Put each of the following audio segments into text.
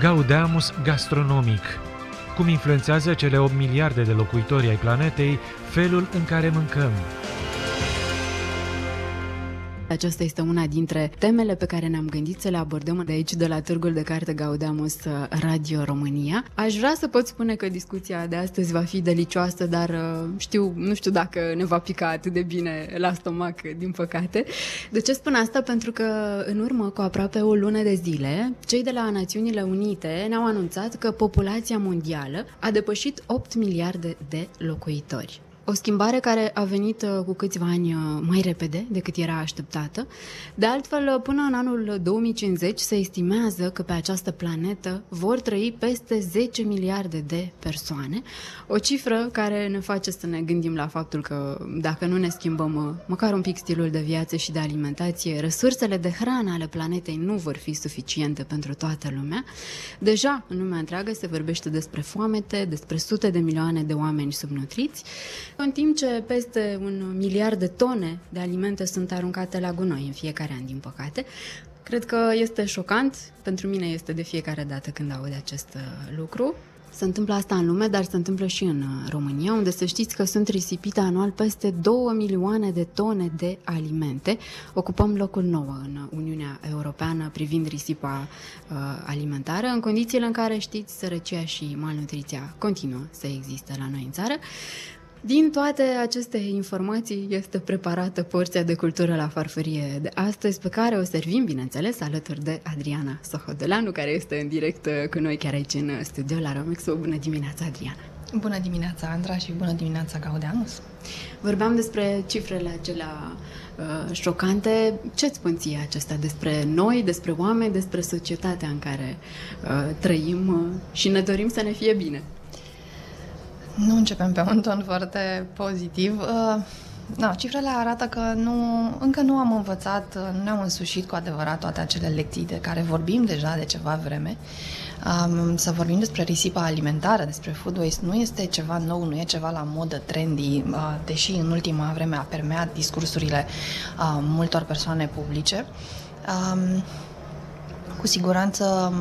Gaudeamus Gastronomic. Cum influențează cele 8 miliarde de locuitori ai planetei felul în care mâncăm. Aceasta este una dintre temele pe care ne-am gândit să le abordăm de aici, de la Târgul de Carte Gaudeamus uh, Radio România. Aș vrea să pot spune că discuția de astăzi va fi delicioasă, dar uh, știu, nu știu dacă ne va pica atât de bine la stomac, din păcate. De ce spun asta? Pentru că în urmă cu aproape o lună de zile, cei de la Națiunile Unite ne-au anunțat că populația mondială a depășit 8 miliarde de locuitori. O schimbare care a venit uh, cu câțiva ani uh, mai repede decât era așteptată. De altfel, uh, până în anul 2050 se estimează că pe această planetă vor trăi peste 10 miliarde de persoane, o cifră care ne face să ne gândim la faptul că dacă nu ne schimbăm măcar un pic stilul de viață și de alimentație, resursele de hrană ale planetei nu vor fi suficiente pentru toată lumea. Deja în lumea întreagă se vorbește despre foamete, despre sute de milioane de oameni subnutriți în timp ce peste un miliard de tone de alimente sunt aruncate la gunoi în fiecare an, din păcate, cred că este șocant. Pentru mine este de fiecare dată când aud acest uh, lucru. Se întâmplă asta în lume, dar se întâmplă și în uh, România, unde să știți că sunt risipite anual peste 2 milioane de tone de alimente. Ocupăm locul nou în Uniunea Europeană privind risipa uh, alimentară, în condițiile în care știți sărăcia și malnutriția continuă să existe la noi în țară. Din toate aceste informații este preparată porția de cultură la farfurie de astăzi, pe care o servim, bineînțeles, alături de Adriana Sohodolanu, care este în direct uh, cu noi chiar aici în studio la Romexo. Bună dimineața, Adriana! Bună dimineața, Andra, și bună dimineața, Gaudeamus! Vorbeam despre cifrele acelea uh, șocante. Ce-ți spun ție acestea despre noi, despre oameni, despre societatea în care uh, trăim uh, și ne dorim să ne fie bine? Nu începem pe un ton foarte pozitiv. Uh, da, cifrele arată că nu, încă nu am învățat, uh, nu ne-am însușit cu adevărat toate acele lecții de care vorbim deja de ceva vreme. Um, să vorbim despre risipa alimentară, despre food waste, nu este ceva nou, nu e ceva la modă trendy, uh, deși în ultima vreme a permeat discursurile uh, multor persoane publice. Um, cu siguranță,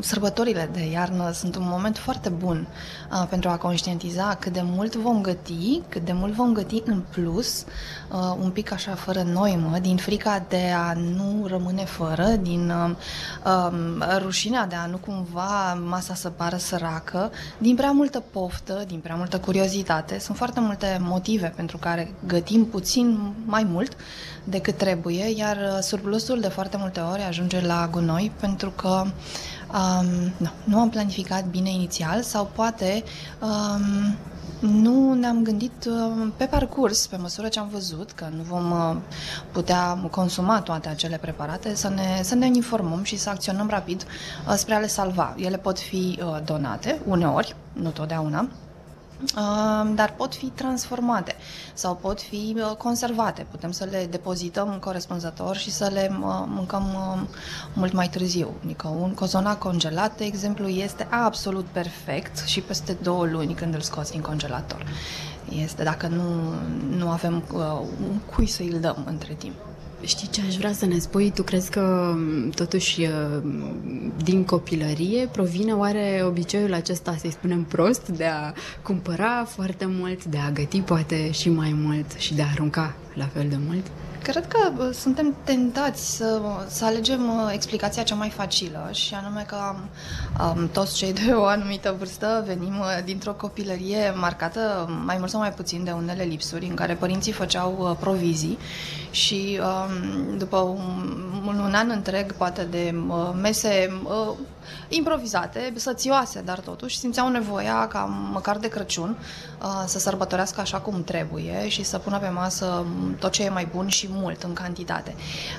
sărbătorile de iarnă sunt un moment foarte bun uh, pentru a conștientiza cât de mult vom găti, cât de mult vom găti în plus, uh, un pic așa fără noimă, din frica de a nu rămâne fără, din uh, um, rușinea de a nu cumva masa să pară săracă, din prea multă poftă, din prea multă curiozitate. Sunt foarte multe motive pentru care gătim puțin mai mult decât trebuie, iar uh, surplusul de foarte multe ori ajunge la gunoi pentru că um, nu, nu am planificat bine inițial sau poate um, nu ne-am gândit uh, pe parcurs, pe măsură ce am văzut că nu vom uh, putea consuma toate acele preparate, să ne, să ne informăm și să acționăm rapid spre a le salva. Ele pot fi donate, uneori, nu totdeauna, dar pot fi transformate sau pot fi uh, conservate. Putem să le depozităm corespunzător și să le uh, mâncăm uh, mult mai târziu. Adică un cozonac congelat, de exemplu, este absolut perfect și peste două luni când îl scoți din congelator. Este dacă nu, nu avem un cui să îl dăm între timp. Știi ce aș vrea să ne spui? Tu crezi că totuși din copilărie provine oare obiceiul acesta, să-i spunem prost, de a cumpăra foarte mult, de a găti poate și mai mult și de a arunca la fel de mult? Cred că suntem tentați să, să alegem uh, explicația cea mai facilă și anume că um, toți cei de o anumită vârstă venim uh, dintr-o copilărie marcată mai mult sau mai puțin de unele lipsuri în care părinții făceau uh, provizii și um, după un, un an întreg poate de uh, mese uh, improvizate, sățioase, dar totuși simțeau nevoia ca măcar de Crăciun uh, să sărbătorească așa cum trebuie și să pună pe masă tot ce e mai bun și mult în cantitate.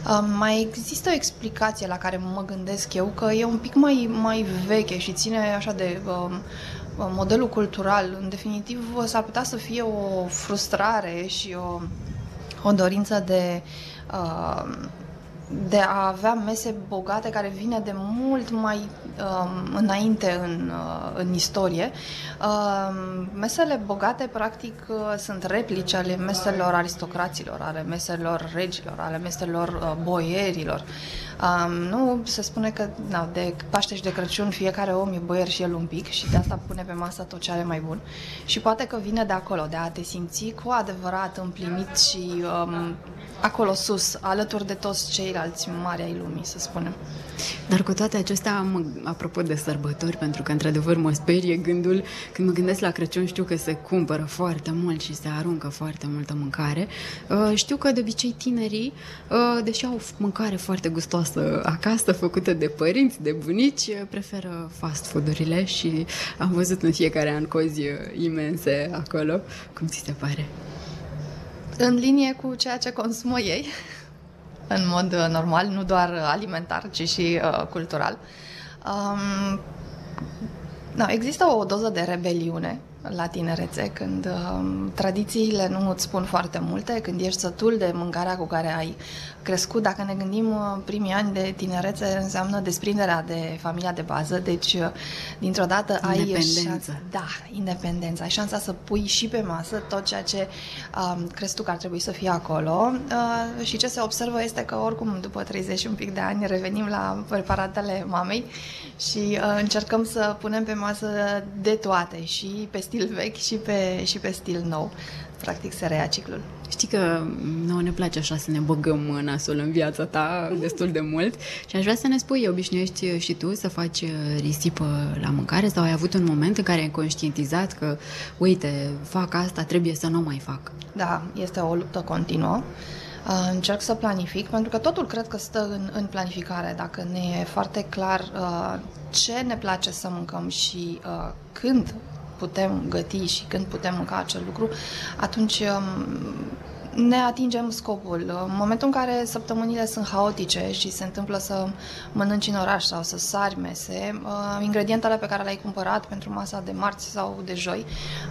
Uh, mai există o explicație la care mă gândesc eu că e un pic mai, mai veche și ține așa de uh, modelul cultural. În definitiv, s-ar putea să fie o frustrare și o, o dorință de uh, de a avea mese bogate care vine de mult mai um, înainte în, uh, în istorie. Um, mesele bogate, practic, uh, sunt replici ale meselor aristocraților, ale meselor regilor, ale meselor uh, boierilor. Um, nu se spune că na, de Paște și de Crăciun fiecare om e boier și el un pic și de asta pune pe masă tot ce are mai bun. Și poate că vine de acolo, de a te simți cu adevărat împlinit și um, acolo sus, alături de toți ceilalți mari ai lumii, să spunem. Dar cu toate acestea, am, apropo de sărbători, pentru că într-adevăr mă sperie gândul, când mă gândesc la Crăciun știu că se cumpără foarte mult și se aruncă foarte multă mâncare. Uh, știu că de obicei tinerii, uh, deși au mâncare foarte gustoasă acasă, făcută de părinți, de bunici, uh, preferă fast food-urile și am văzut în fiecare an cozi imense acolo. Cum ți se pare? în linie cu ceea ce consumă ei, în mod uh, normal, nu doar alimentar, ci și uh, cultural. Um, da, există o doză de rebeliune la tinerețe, când uh, tradițiile nu îți spun foarte multe, când ești sătul de mâncarea cu care ai crescut. Dacă ne gândim uh, primii ani de tinerețe, înseamnă desprinderea de familia de bază, deci uh, dintr-o dată ai șansa, da, independența, ai șansa să pui și pe masă tot ceea ce uh, crezi tu că ar trebui să fie acolo uh, și ce se observă este că oricum după 30 și un pic de ani revenim la preparatele mamei și uh, încercăm să punem pe masă de toate și pe stil vechi și pe, și pe stil nou. Practic se reia ciclul. Știi că nu ne place așa să ne băgăm nasul în viața ta destul de mult și aș vrea să ne spui, obișnuiești și tu să faci risipă la mâncare sau ai avut un moment în care ai conștientizat că, uite, fac asta, trebuie să nu mai fac? Da, este o luptă continuă. Uh, încerc să planific, pentru că totul cred că stă în, în planificare. Dacă ne e foarte clar uh, ce ne place să mâncăm și uh, când putem găti și când putem mânca acel lucru, atunci um, ne atingem scopul. În momentul în care săptămânile sunt haotice și se întâmplă să mănânci în oraș sau să sari mese, uh, ingredientele pe care le-ai cumpărat pentru masa de marți sau de joi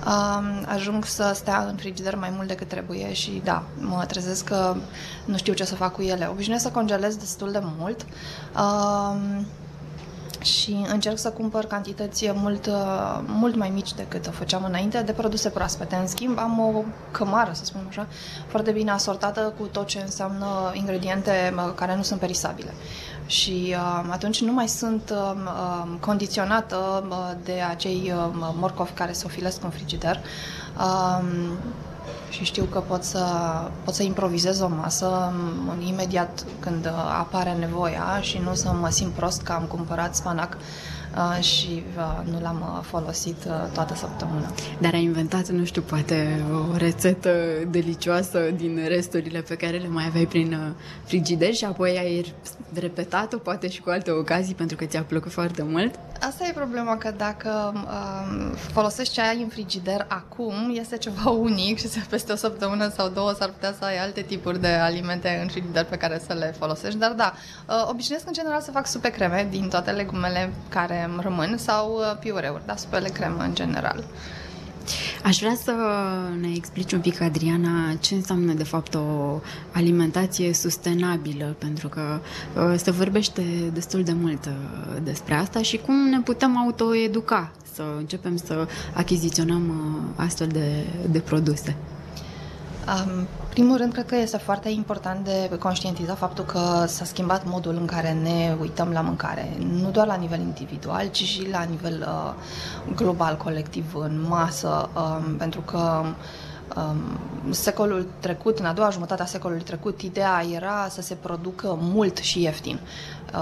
uh, ajung să stea în frigider mai mult decât trebuie și da, mă trezesc că nu știu ce să fac cu ele. Obișnuiesc să congelez destul de mult. Uh, și încerc să cumpăr cantități mult, uh, mult mai mici decât o făceam înainte de produse proaspete. În schimb, am o cămară, să spunem așa, foarte bine asortată cu tot ce înseamnă ingrediente uh, care nu sunt perisabile. Și uh, atunci nu mai sunt uh, uh condiționată uh, de acei uh, morcovi care se ofilesc în frigider. Uh, și știu că pot să, pot să improvizez o masă imediat când apare nevoia și nu să mă simt prost că am cumpărat spanac. uh, și uh, nu l-am uh, folosit toată săptămâna. Dar ai inventat, nu știu, poate o rețetă delicioasă din resturile pe care le mai aveai prin frigider și apoi ai repetat-o poate și cu alte ocazii pentru că ți-a plăcut foarte mult? Asta e problema, că dacă um, folosești ce ai în frigider acum, este ceva unic și peste o săptămână sau două s-ar putea să ai alte tipuri de alimente în frigider pe care să le folosești. Dar da, uh, obișnuiesc în general să fac supe creme din toate legumele care îmi rămân sau uh, piureuri, da, supele cremă în general. Aș vrea să ne explici un pic, Adriana, ce înseamnă de fapt o alimentație sustenabilă, pentru că uh, se vorbește destul de mult uh, despre asta și cum ne putem autoeduca să începem să achiziționăm uh, astfel de, de produse. Um, primul rând, cred că este foarte important de conștientizat faptul că s-a schimbat modul în care ne uităm la mâncare, nu doar la nivel individual, ci și la nivel uh, global, colectiv, în masă, um, pentru că um, secolul trecut, în a doua jumătate a secolului trecut, ideea era să se producă mult și ieftin.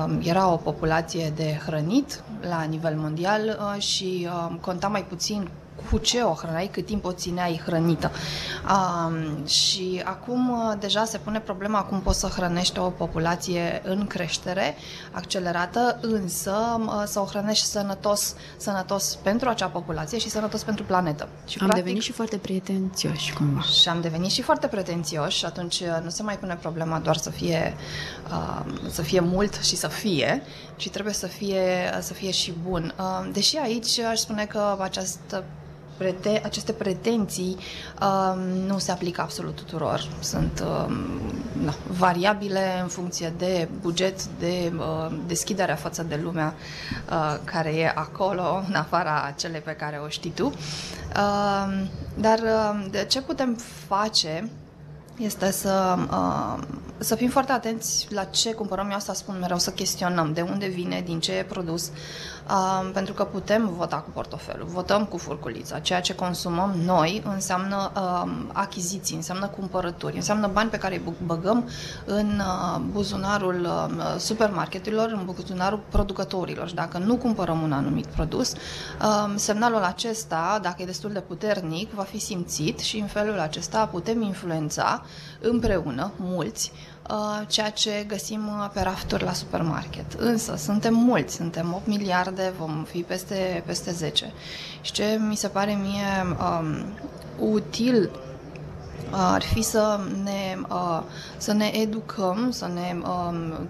Um, era o populație de hrănit la nivel mondial uh, și um, conta mai puțin cu ce o hrăneai, cât timp o țineai hrănită. Um, și acum uh, deja se pune problema cum poți să hrănești o populație în creștere accelerată, însă uh, să o hrănești sănătos, sănătos pentru acea populație și sănătos pentru planetă. Și am practic, devenit și foarte pretențioși cumva. Și am devenit și foarte pretențioși și atunci uh, nu se mai pune problema doar să fie, uh, să fie mult și să fie, ci trebuie să fie, să fie și bun. Uh, deși aici aș spune că această prete- aceste pretenții uh, nu se aplică absolut tuturor. Sunt uh, na, variabile în funcție de buget, de uh, deschiderea față de lumea uh, care e acolo, în afara cele pe care o știi tu. Uh, dar uh, de ce putem face este să, uh, să fim foarte atenți la ce cumpărăm. Eu asta spun mereu, să chestionăm de unde vine, din ce e produs, uh, pentru că putem vota cu portofelul, votăm cu furculița. Ceea ce consumăm noi înseamnă uh, achiziții, înseamnă cumpărături, înseamnă bani pe care îi băgăm în uh, buzunarul uh, supermarketurilor, în buzunarul producătorilor. Și dacă nu cumpărăm un anumit produs, uh, semnalul acesta, dacă e destul de puternic, va fi simțit și în felul acesta putem influența împreună, mulți, uh, ceea ce găsim uh, pe rafturi la supermarket. Însă, suntem mulți, suntem 8 miliarde, vom fi peste, peste 10. Și ce mi se pare mie um, util uh, ar fi să ne, uh, să ne educăm, să ne um,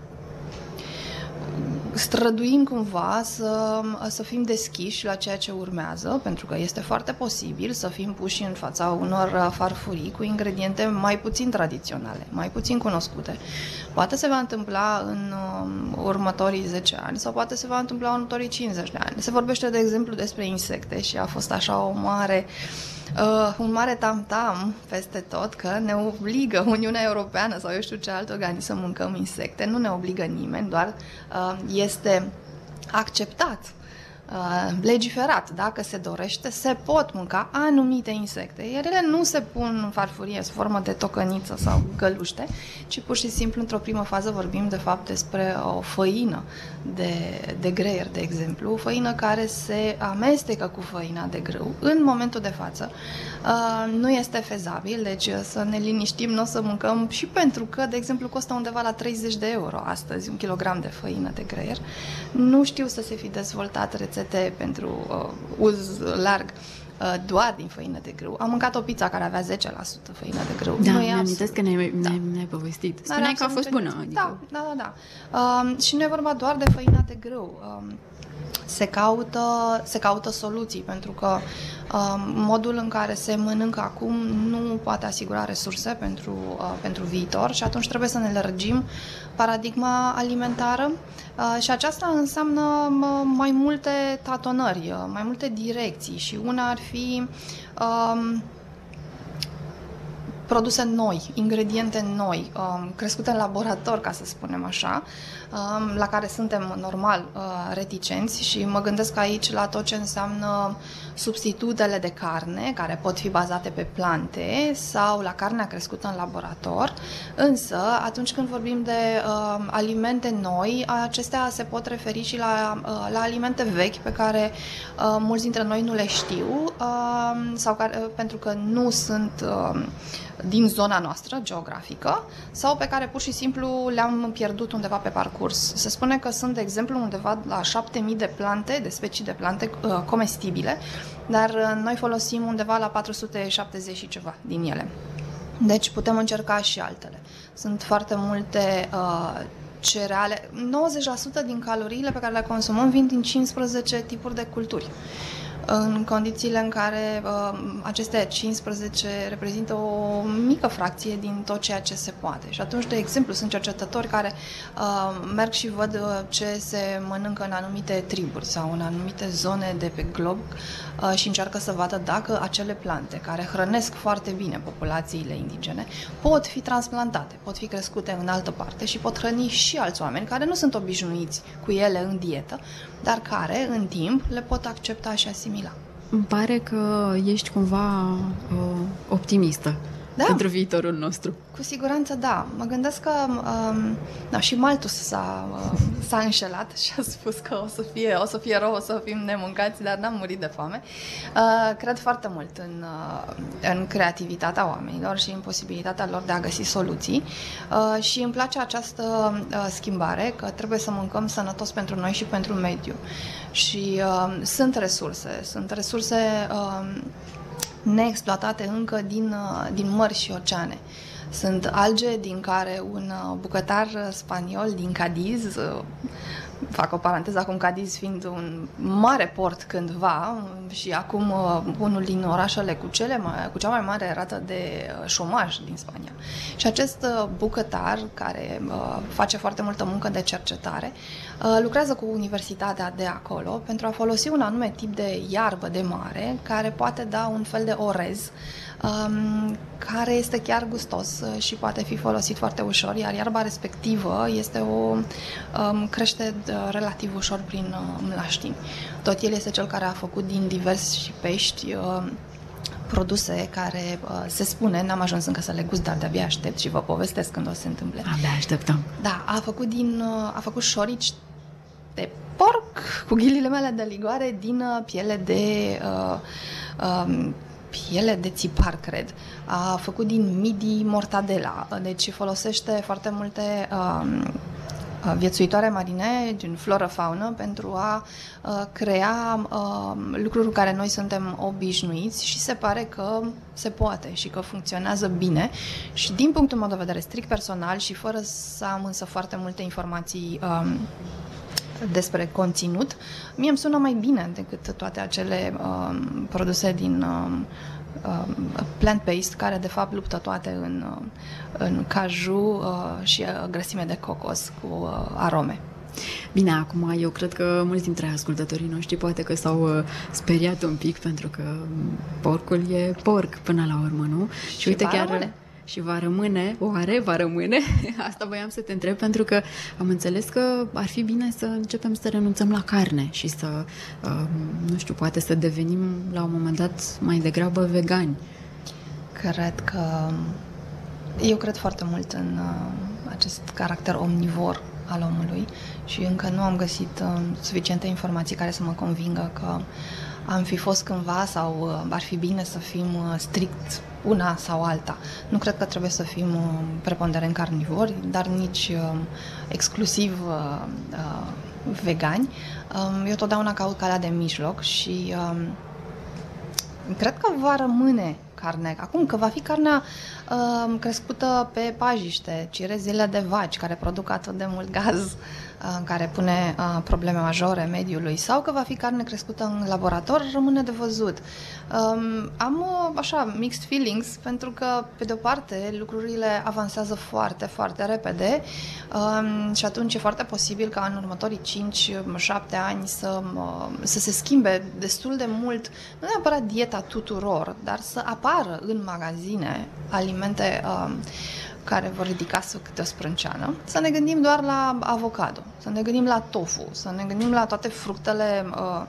străduim cumva să, să fim deschiși la ceea ce urmează, pentru că este foarte posibil să fim puși în fața unor farfurii cu ingrediente mai puțin tradiționale, mai puțin cunoscute. Poate se va întâmpla în um, următorii 10 ani sau poate se va întâmpla în următorii 50 de ani. Se vorbește, de exemplu, despre insecte și a fost așa o mare uh, uh, un mare tam-tam peste tot că ne obligă Uniunea Europeană sau eu știu ce alt organism să mâncăm insecte. Nu ne obligă nimeni, doar uh, este acceptat Uh, legiferat, dacă se dorește, se pot mânca anumite insecte, iar ele nu se pun în farfurie sub formă de tocăniță sau găluște, ci pur și simplu într-o primă fază vorbim de fapt despre o făină de, de greier, de exemplu, o făină care se amestecă cu făina de grâu. În momentul de față uh, nu este fezabil, deci să ne liniștim, nu o să mâncăm și pentru că, de exemplu, costă undeva la 30 de euro astăzi un kilogram de făină de greier. Nu știu să se fi dezvoltat rețete rețete pentru uh, uz larg uh, doar din făină de grâu. Am mâncat o pizza care avea 10% făină de grâu. Da, mi-am că ne-ai, da. ne-ai, ne povestit. Spuneai că a fost bună. Adică... Da, da, da. da. Um, și nu e vorba doar de făină de grâu. Um, se caută, se caută soluții, pentru că uh, modul în care se mănâncă acum nu poate asigura resurse pentru, uh, pentru viitor și atunci trebuie să ne lărgim paradigma alimentară uh, și aceasta înseamnă uh, mai multe tatonări, uh, mai multe direcții și una ar fi uh, produse noi, ingrediente noi, um, crescute în laborator, ca să spunem așa, um, la care suntem normal uh, reticenți și mă gândesc aici la tot ce înseamnă substitutele de carne, care pot fi bazate pe plante sau la carnea crescută în laborator, însă atunci când vorbim de uh, alimente noi, acestea se pot referi și la, uh, la alimente vechi pe care uh, mulți dintre noi nu le știu uh, sau care, uh, pentru că nu sunt uh, din zona noastră geografică sau pe care pur și simplu le-am pierdut undeva pe parcurs. Se spune că sunt, de exemplu, undeva la 7000 de plante, de specii de plante uh, comestibile, dar uh, noi folosim undeva la 470 și ceva din ele. Deci putem încerca și altele. Sunt foarte multe uh, cereale. 90% din caloriile pe care le consumăm vin din 15 tipuri de culturi în condițiile în care uh, aceste 15 reprezintă o mică fracție din tot ceea ce se poate. Și atunci, de exemplu, sunt cercetători care uh, merg și văd uh, ce se mănâncă în anumite triburi sau în anumite zone de pe glob uh, și încearcă să vadă dacă acele plante care hrănesc foarte bine populațiile indigene pot fi transplantate, pot fi crescute în altă parte și pot hrăni și alți oameni care nu sunt obișnuiți cu ele în dietă, dar care, în timp, le pot accepta și asimila. Îmi pare că ești cumva uh, optimistă da. pentru viitorul nostru. Cu siguranță da. Mă gândesc că um, da, și Maltus s-a, uh, s-a înșelat și a spus că o să fie, o să fie rău, o să fim nemâncați, dar n-am murit de foame. Uh, cred foarte mult în, uh, în creativitatea oamenilor și în posibilitatea lor de a găsi soluții uh, și îmi place această uh, schimbare, că trebuie să mâncăm sănătos pentru noi și pentru mediu. Și uh, sunt resurse, sunt resurse uh, neexploatate încă din, uh, din mări și oceane. Sunt alge din care un bucătar spaniol din Cadiz fac o paranteză acum, Cadiz fiind un mare port cândva și acum uh, unul din orașele cu, cele mai, cu cea mai mare rată de uh, șomaj din Spania. Și acest uh, bucătar, care face foarte multă muncă de cercetare, lucrează cu universitatea de acolo pentru a folosi un anume tip de iarbă de mare care poate da un fel de orez um, care este chiar gustos uh, și poate fi folosit foarte ușor, iar iarba respectivă este o um, crește uh, relativ ușor prin uh, mlaștini. Tot el este cel care a făcut din diversi pești uh, produse care uh, se spune, n-am ajuns încă să le gust, dar de-abia aștept și vă povestesc când o să se întâmple. Abia așteptăm. Da, a făcut din, uh, a făcut șorici de porc cu ghilile mele de ligoare din uh, piele de uh, uh, piele de țipar, cred. A făcut din midi mortadela, deci folosește foarte multe um, viețuitoare marine, din floră-faună, pentru a uh, crea uh, lucruri cu care noi suntem obișnuiți și se pare că se poate și că funcționează bine. Și din punctul meu de vedere strict personal și fără să am însă foarte multe informații um, despre conținut, mie îmi sună mai bine decât toate acele uh, produse din uh, uh, plant-based, care de fapt luptă toate în, uh, în caju uh, și uh, grăsime de cocos cu uh, arome. Bine, acum eu cred că mulți dintre ascultătorii noștri poate că s-au uh, speriat un pic pentru că porcul e porc până la urmă, nu? Și, și uite chiar... Rămâne și va rămâne, oare va rămâne? Asta voiam să te întreb pentru că am înțeles că ar fi bine să începem să renunțăm la carne și să, uh, nu știu, poate să devenim la un moment dat mai degrabă vegani. Cred că eu cred foarte mult în uh, acest caracter omnivor al omului și încă nu am găsit uh, suficiente informații care să mă convingă că am fi fost cândva sau uh, ar fi bine să fim uh, strict una sau alta. Nu cred că trebuie să fim uh, preponderent carnivori, dar nici exclusiv vegani. Um, eu totdeauna caut calea de mijloc și um, cred că va rămâne carne. Acum că va fi carnea uh, crescută pe pajiște, cirezile de vaci care produc atât de mult gaz care pune probleme majore mediului sau că va fi carne crescută în laborator, rămâne de văzut. Am așa mixed feelings pentru că, pe de o parte, lucrurile avansează foarte, foarte repede și atunci e foarte posibil ca în următorii 5-7 ani să, să se schimbe destul de mult, nu neapărat dieta tuturor, dar să apară în magazine alimente care vor ridica sub câte o sprânceană, să ne gândim doar la avocado, să ne gândim la tofu, să ne gândim la toate fructele uh,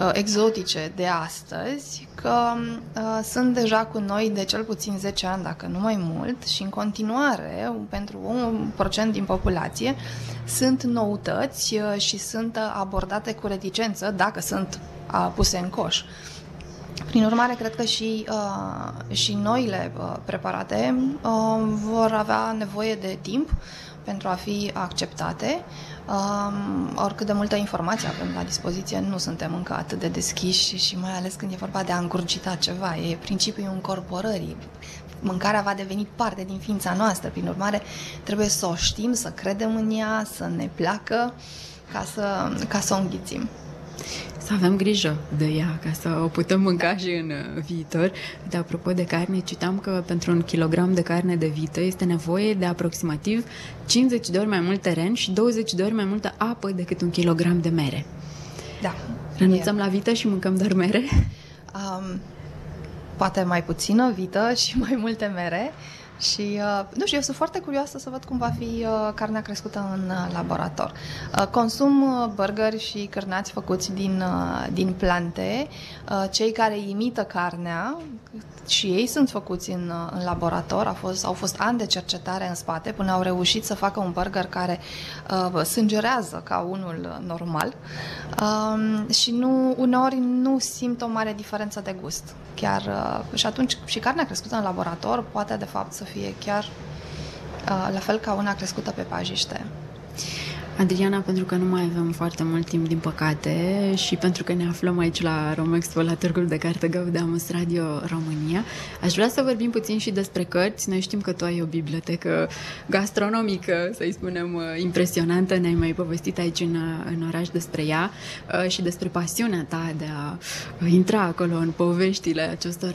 uh, exotice de astăzi, că uh, sunt deja cu noi de cel puțin 10 ani, dacă nu mai mult, și în continuare, pentru un procent din populație, sunt noutăți uh, și sunt abordate cu reticență, dacă sunt uh, puse în coș. Prin urmare, cred că și, uh, și noile uh, preparate uh, vor avea nevoie de timp pentru a fi acceptate. Um, oricât de multă informație avem la dispoziție, nu suntem încă atât de deschiși și mai ales când e vorba de a îngurgita ceva. E principiul încorporării. Mâncarea va deveni parte din ființa noastră, prin urmare trebuie să o știm, să credem în ea, să ne placă ca să, ca să o înghițim să avem grijă de ea ca să o putem mânca și în uh, viitor. De apropo de carne, citam că pentru un kilogram de carne de vită este nevoie de aproximativ 50 de ori mai mult teren și 20 de ori mai multă apă decât un kilogram de mere. Da. Renunțăm la vită și mâncăm doar mere? Um, poate mai puțină vită și mai multe mere. Și, uh, nu știu, eu sunt foarte curioasă să văd cum va fi uh, carnea crescută în uh, laborator. Uh, consum uh, burgeri și cârnați făcuți din, uh, din plante. Uh, cei care imită carnea, și ei sunt făcuți în, uh, în laborator, au fost, au fost ani de cercetare în spate până au reușit să facă un burger care uh, sângerează ca unul normal uh, și nu, uneori nu simt o mare diferență de gust. Chiar, uh, și atunci și carnea crescută în laborator poate de fapt să fie chiar uh, la fel ca una crescută pe pajiște. Adriana, pentru că nu mai avem foarte mult timp, din păcate, și pentru că ne aflăm aici la Romexpo, la Târgul de Carte Gaudamus Radio România, aș vrea să vorbim puțin și despre cărți. Noi știm că tu ai o bibliotecă gastronomică, să-i spunem, uh, impresionantă. Ne-ai mai povestit aici în, uh, în oraș despre ea uh, și despre pasiunea ta de a intra acolo în poveștile acestor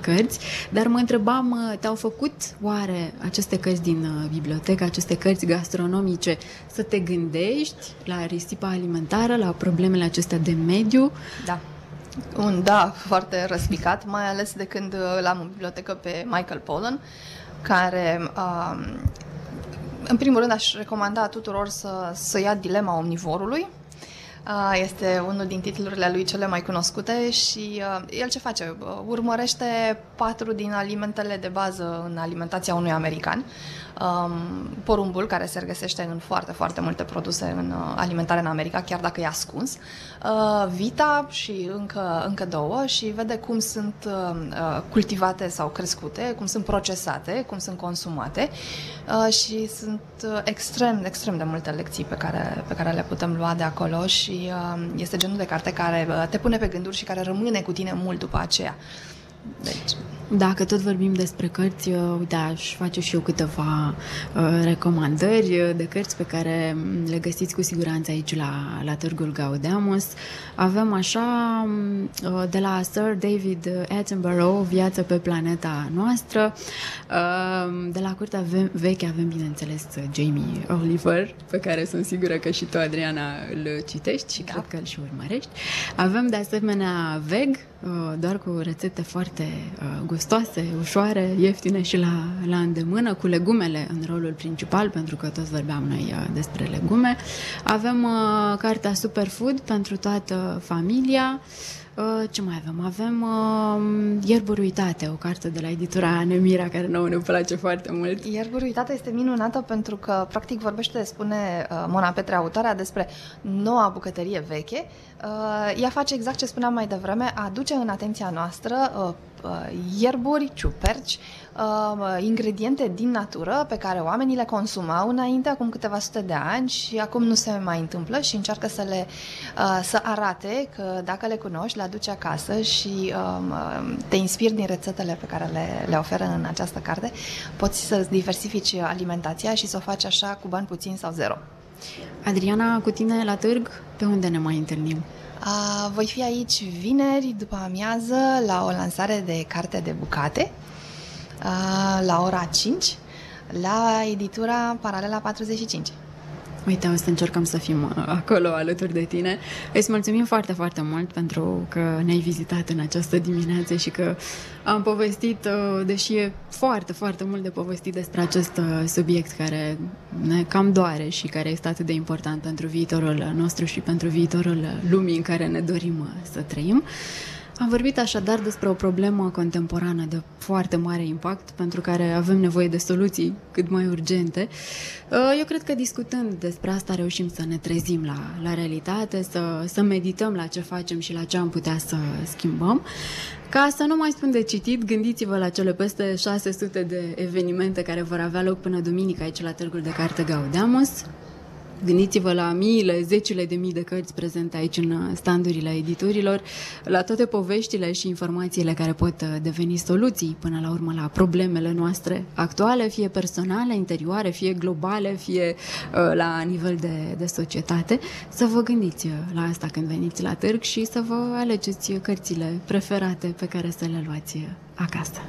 cărți. Dar mă întrebam, te-au făcut oare aceste cărți din bibliotecă, aceste cărți gastronomice, să te gândești gândești la risipa alimentară, la problemele acestea de mediu. Da. Un da foarte răspicat, mai ales de când l-am în bibliotecă pe Michael Pollan, care um, în primul rând aș recomanda tuturor să, să ia Dilema omnivorului, este unul din titlurile lui cele mai cunoscute și uh, el ce face? Urmărește patru din alimentele de bază în alimentația unui american. Um, porumbul, care se regăsește în foarte, foarte multe produse în uh, alimentare în America, chiar dacă e ascuns. Uh, vita și încă, încă două și vede cum sunt uh, cultivate sau crescute, cum sunt procesate, cum sunt consumate uh, și sunt uh, extrem, extrem de multe lecții pe care, pe care le putem lua de acolo și uh, este genul de carte care uh, te pune pe gânduri și care rămâne cu tine mult după aceea. Deci... Dacă tot vorbim despre cărți, uh, uite, aș face și eu câteva uh, recomandări uh, de cărți pe care le găsiți cu siguranță aici la, la Târgul Gaudeamus. Avem așa, uh, de la Sir David Attenborough, Viață pe planeta noastră. Uh, de la Curtea Veche avem, bineînțeles, Jamie Oliver, pe care sunt sigură că și tu, Adriana, îl citești și da. cred că îl și urmărești. Avem, de asemenea, Veg, uh, doar cu rețete foarte uh, gustoase, ușoare, ieftine și la, la îndemână, cu legumele în rolul principal, pentru că toți vorbeam noi uh, despre legume. Avem uh, cartea Superfood pentru toată familia. Uh, ce mai avem? Avem uh, Ierburi uitate, o carte de la editura Nemira, care nouă ne place foarte mult. Ierburi uitate este minunată pentru că, practic, vorbește, spune uh, Mona Petre, autoarea, despre noua bucătărie veche. Uh, ea face exact ce spuneam mai devreme, aduce în atenția noastră uh, uh, ierburi, ciuperci, uh, ingrediente din natură pe care oamenii le consumau înainte, acum câteva sute de ani și acum nu se mai întâmplă și încearcă să le uh, să arate că dacă le cunoști, le aduci acasă și uh, te inspiri din rețetele pe care le, le oferă în această carte, poți să diversifici alimentația și să o faci așa cu bani puțin sau zero. Adriana, cu tine la târg, pe unde ne mai întâlnim? Uh, voi fi aici vineri după amiază la o lansare de carte de bucate uh, la ora 5 la editura Paralela 45. Uite, o să încercăm să fim uh, acolo alături de tine. Îți mulțumim foarte, foarte mult pentru că ne-ai vizitat în această dimineață și că am povestit, uh, deși e foarte, foarte mult de povestit despre acest uh, subiect care ne cam doare și care este atât de important pentru viitorul nostru și pentru viitorul lumii în care ne dorim să trăim. Am vorbit așadar despre o problemă contemporană de foarte mare impact pentru care avem nevoie de soluții cât mai urgente. Uh, eu cred că discutând despre asta reușim să ne trezim la, la realitate, să, să medităm la ce facem și la ce am putea să schimbăm. Ca să nu mai spun de citit, gândiți-vă la cele peste 600 de evenimente care vor avea loc până duminică aici la Târgul de Carte Gaudeamus. Gândiți-vă la miile, zecile de mii de cărți prezente aici în standurile editorilor, la toate poveștile și informațiile care pot uh, deveni soluții până la urmă la problemele noastre actuale, fie personale, interioare, fie globale, fie uh, la nivel de, de societate. Să vă gândiți uh, la asta când veniți la târg și să vă alegeți cărțile preferate pe care să le luați acasă.